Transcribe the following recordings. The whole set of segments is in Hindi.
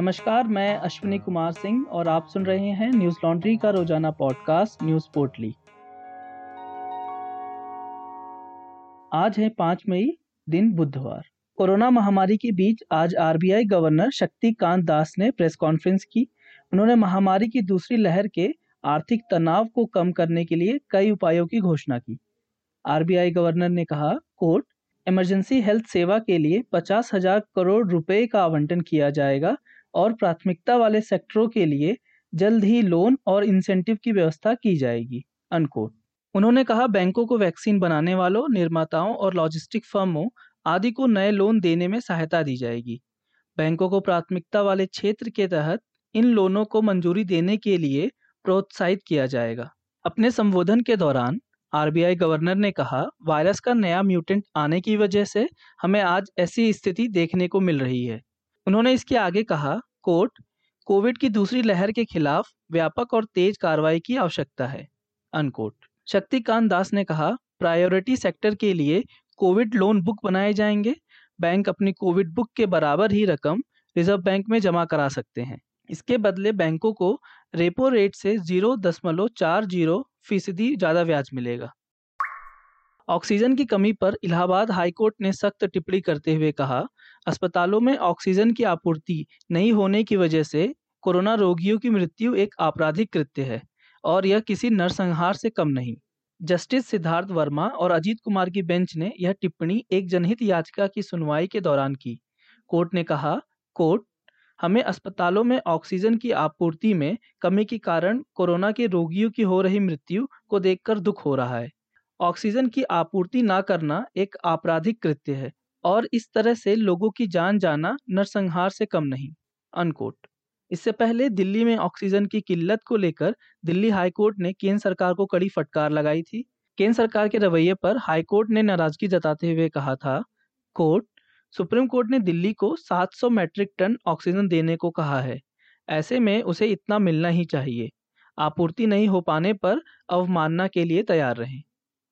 नमस्कार, मैं अश्विनी कुमार सिंह और आप सुन रहे हैं न्यूज़ लॉन्ड्री का रोज़ाना पॉडकास्ट, न्यूज़ पोर्टली। आज है पाँच मई, दिन बुधवार। कोरोना महामारी के बीच आज आरबीआई गवर्नर शक्तिकांत दास ने प्रेस कॉन्फ्रेंस की। उन्होंने महामारी की दूसरी लहर के आर्थिक तनाव को कम करने के लिए कई उपायों की घोषणा की। आरबीआई गवर्नर ने कहा, कोर्ट, इमरजेंसी हेल्थ सेवा के लिए पचास हज़ार करोड़ रुपए का आवंटन किया जाएगा और प्राथमिकता वाले सेक्टरों के लिए जल्द ही लोन और इंसेंटिव की व्यवस्था की जाएगी अनकोट उन्होंने कहा, बैंकों को वैक्सीन बनाने वालों, निर्माताओं और लॉजिस्टिक फर्मों आदि को नए लोन देने में सहायता दी जाएगी। बैंकों को प्राथमिकता वाले क्षेत्र के तहत इन लोनों को मंजूरी देने के लिए प्रोत्साहित किया जाएगा। अपने संबोधन के दौरान आरबीआई गवर्नर ने कहा, वायरस का नया म्यूटेंट आने की वजह से हमें आज ऐसी स्थिति देखने को मिल रही है। उन्होंने इसके आगे कहा, कोर्ट, कोविड की दूसरी लहर के खिलाफ व्यापक और तेज कार्रवाई की आवश्यकता है अनकोट शक्तिकांत दास ने कहा, प्रायोरिटी सेक्टर के लिए कोविड लोन बुक बनाए जाएँगे। बैंक अपनी कोविड बुक के बराबर ही रकम रिज़र्व बैंक में जमा करा सकते हैं। इसके बदले बैंकों को रेपो रेट से ज़ीरो दशमलव चार ज़ीरो फ़ीसदी ज़्यादा ब्याज मिलेगा। ऑक्सीजन की कमी पर इलाहाबाद हाईकोर्ट ने सख्त टिप्पणी करते हुए कहा अस्पतालों में ऑक्सीजन की आपूर्ति नहीं होने की वजह से कोरोना रोगियों की मृत्यु एक आपराधिक कृत्य है और यह किसी नरसंहार से कम नहीं। जस्टिस सिद्धार्थ वर्मा और अजीत कुमार की बेंच ने यह टिप्पणी एक जनहित याचिका की सुनवाई के दौरान की। कोर्ट ने कहा, कोर्ट, हमें अस्पतालों में ऑक्सीजन की आपूर्ति में कमी के कारण कोरोना के रोगियों की हो रही मृत्यु को देखकर दुख हो रहा है। ऑक्सीजन की आपूर्ति ना करना एक आपराधिक कृत्य है। और इस तरह से लोगों की जान जाना नरसंहार से कम नहीं अनकोट इससे पहले दिल्ली में ऑक्सीजन की किल्लत को लेकर दिल्ली हाईकोर्ट ने केंद्र सरकार को कड़ी फटकार लगाई थी। केंद्र सरकार के रवैये पर हाईकोर्ट ने नाराज़गी जताते हुए कहा था कोर्ट सुप्रीम कोर्ट ने दिल्ली को 700 मैट्रिक टन ऑक्सीजन देने को कहा है। ऐसे में उसे इतना मिलना ही चाहिए। आपूर्ति नहीं हो पाने पर अवमानना के लिए तैयार रहें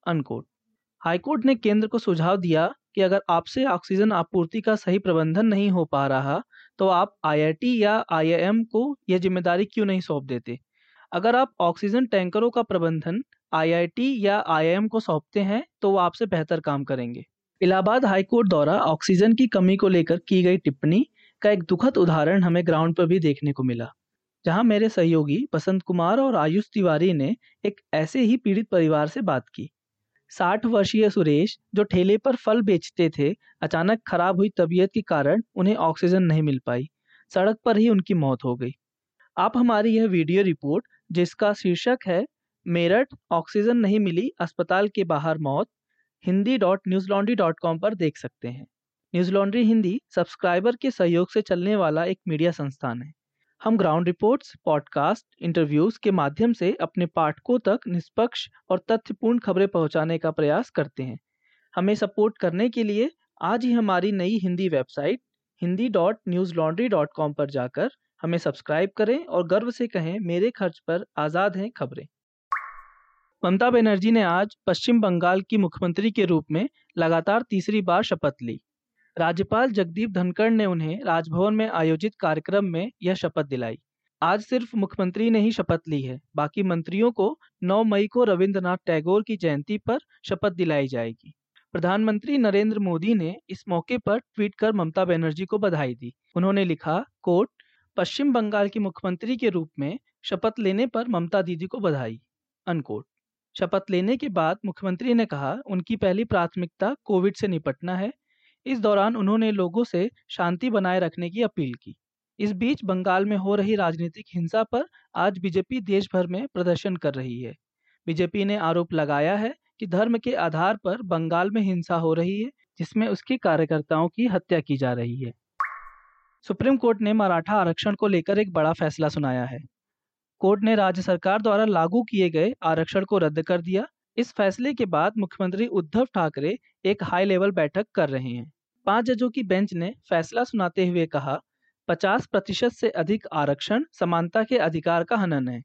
अनकोट हाईकोर्ट ने केंद्र को सुझाव दिया कि अगर आपसे ऑक्सीजन आपूर्ति का सही प्रबंधन नहीं हो पा रहा तो आप आईआईटी या आईआईएम को यह ज़िम्मेदारी क्यों नहीं सौंप देते? अगर आप ऑक्सीजन टैंकरों का प्रबंधन आईआईटी या आईआईएम को सौंपते हैं तो वो आपसे बेहतर काम करेंगे। इलाहाबाद हाईकोर्ट द्वारा ऑक्सीजन की कमी को लेकर की गई टिप्पणी का एक दुखद उदाहरण हमें ग्राउंड पर भी देखने को मिला, जहाँ मेरे सहयोगी बसंत कुमार और आयुष तिवारी ने एक ऐसे ही पीड़ित परिवार से बात की। साठ वर्षीय सुरेश, जो ठेले पर फल बेचते थे, अचानक खराब हुई तबीयत के कारण उन्हें ऑक्सीजन नहीं मिल पाई। सड़क पर ही उनकी मौत हो गई। आप हमारी यह वीडियो रिपोर्ट, जिसका शीर्षक है, मेरठ, ऑक्सीजन नहीं मिली, अस्पताल के बाहर मौत, Hindi dot news laundry dot com पर देख सकते हैं। न्यूज़ लॉन्ड्री हिंदी, सब्सक्राइबर के सहयोग से चलने वाला एक मीडिया संस्थान है। हम ग्राउंड रिपोर्ट्स पॉडकास्ट इंटरव्यूज़ के माध्यम से अपने पाठकों तक निष्पक्ष और तथ्यपूर्ण खबरें पहुँचाने का प्रयास करते हैं। हमें सपोर्ट करने के लिए आज ही हमारी नई Hindi website Hindi dot news laundry dot com पर जाकर हमें सब्सक्राइब करें और गर्व से कहें, मेरे खर्च पर आज़ाद हैं खबरें। ममता बनर्जी ने आज पश्चिम बंगाल की मुख्यमंत्री के रूप में लगातार तीसरी बार शपथ ली। राज्यपाल जगदीप धनखड़ ने उन्हें राजभवन में आयोजित कार्यक्रम में यह शपथ दिलाई। आज सिर्फ़ मुख्यमंत्री ने ही शपथ ली है, बाकी मंत्रियों को 9 मई को रविंद्रनाथ टैगोर की जयंती पर शपथ दिलाई जाएगी। प्रधानमंत्री नरेंद्र मोदी ने इस मौके पर ट्वीट कर ममता बनर्जी को बधाई दी। उन्होंने लिखा कोट पश्चिम बंगाल की मुख्यमंत्री के रूप में शपथ लेने पर ममता दीदी को बधाई। अनकोट। शपथ लेने के बाद मुख्यमंत्री ने कहा, उनकी पहली प्राथमिकता कोविड से निपटना है। इस दौरान उन्होंने लोगों से शांति बनाए रखने की अपील की। इस बीच बंगाल में हो रही राजनीतिक हिंसा पर आज बीजेपी देश भर में प्रदर्शन कर रही है। बीजेपी ने आरोप लगाया है कि धर्म के आधार पर बंगाल में हिंसा हो रही है, जिसमें उसके कार्यकर्ताओं की हत्या की जा रही है। सुप्रीम कोर्ट ने मराठा आरक्षण को लेकर एक बड़ा फैसला सुनाया है। कोर्ट ने राज्य सरकार द्वारा लागू किए गए आरक्षण को रद्द कर दिया इस फैसले के बाद मुख्यमंत्री उद्धव ठाकरे एक हाई लेवल बैठक कर रहे हैं। पाँच जजों की बेंच ने फैसला सुनाते हुए कहा 50 प्रतिशत से अधिक आरक्षण समानता के अधिकार का हनन है।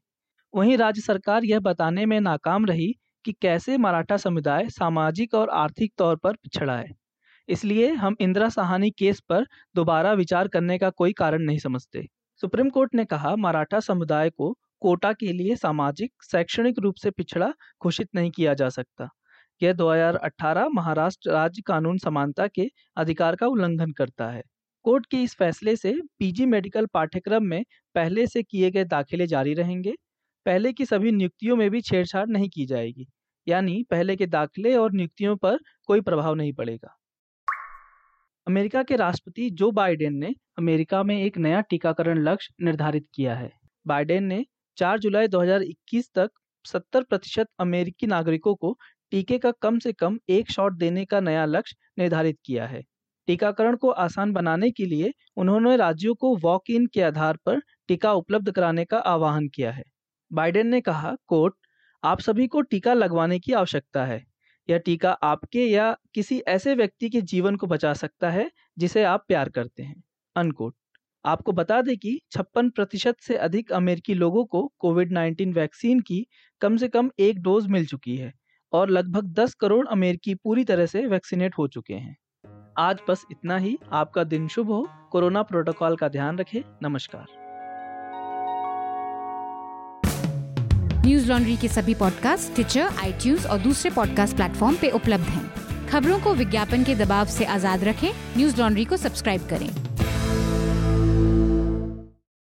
वहीं राज्य सरकार यह बताने में नाकाम रही कि कैसे मराठा समुदाय सामाजिक और आर्थिक तौर पर पिछड़ा है। इसलिए हम इंदिरा सहानी केस पर दोबारा विचार करने का कोई कारण नहीं समझते। सुप्रीम कोर्ट ने कहा, मराठा समुदाय को कोटा के लिए सामाजिक, शैक्षणिक रूप से पिछड़ा घोषित नहीं किया जा सकता। यह 2018 महाराष्ट्र राज्य कानून समानता के अधिकार का उल्लंघन करता है। कोर्ट के इस फैसले से पीजी मेडिकल पाठ्यक्रम में पहले से किए गए दाखिले जारी रहेंगे। पहले की सभी नियुक्तियों में भी छेड़छाड़ नहीं की जाएगी, यानी पहले के दाखिले और नियुक्तियों पर कोई प्रभाव नहीं पड़ेगा। अमेरिका के राष्ट्रपति जो बाइडेन ने अमेरिका में एक नया टीकाकरण लक्ष्य निर्धारित किया है। बाइडेन ने 4 जुलाई 2021 तक 70 प्रतिशत अमेरिकी नागरिकों को टीके का कम से कम एक शॉट देने का नया लक्ष्य निर्धारित किया है। टीकाकरण को आसान बनाने के लिए उन्होंने राज्यों को वॉक इन के आधार पर टीका उपलब्ध कराने का आह्वान किया है। बाइडेन ने कहा, कोर्ट, आप सभी को टीका लगवाने की आवश्यकता है। यह टीका आपके या किसी ऐसे व्यक्ति के जीवन को बचा सकता है जिसे आप प्यार करते हैं। अनकोट आपको बता दें कि छप्पन प्रतिशत से अधिक अमेरिकी लोगों को कोविड 19 वैक्सीन की कम से कम एक डोज मिल चुकी है और लगभग 10 करोड़ अमेरिकी पूरी तरह से वैक्सीनेट हो चुके हैं। आज बस इतना ही। आपका दिन शुभ हो। कोरोना प्रोटोकॉल का ध्यान रखें। नमस्कार। न्यूज़ लॉन्ड्री के सभी पॉडकास्ट ट्विटर आई और दूसरे पॉडकास्ट प्लेटफॉर्म पे उपलब्ध हैं। खबरों को विज्ञापन के दबाव से आज़ाद रखें। न्यूज़ लॉन्ड्री को सब्सक्राइब करें।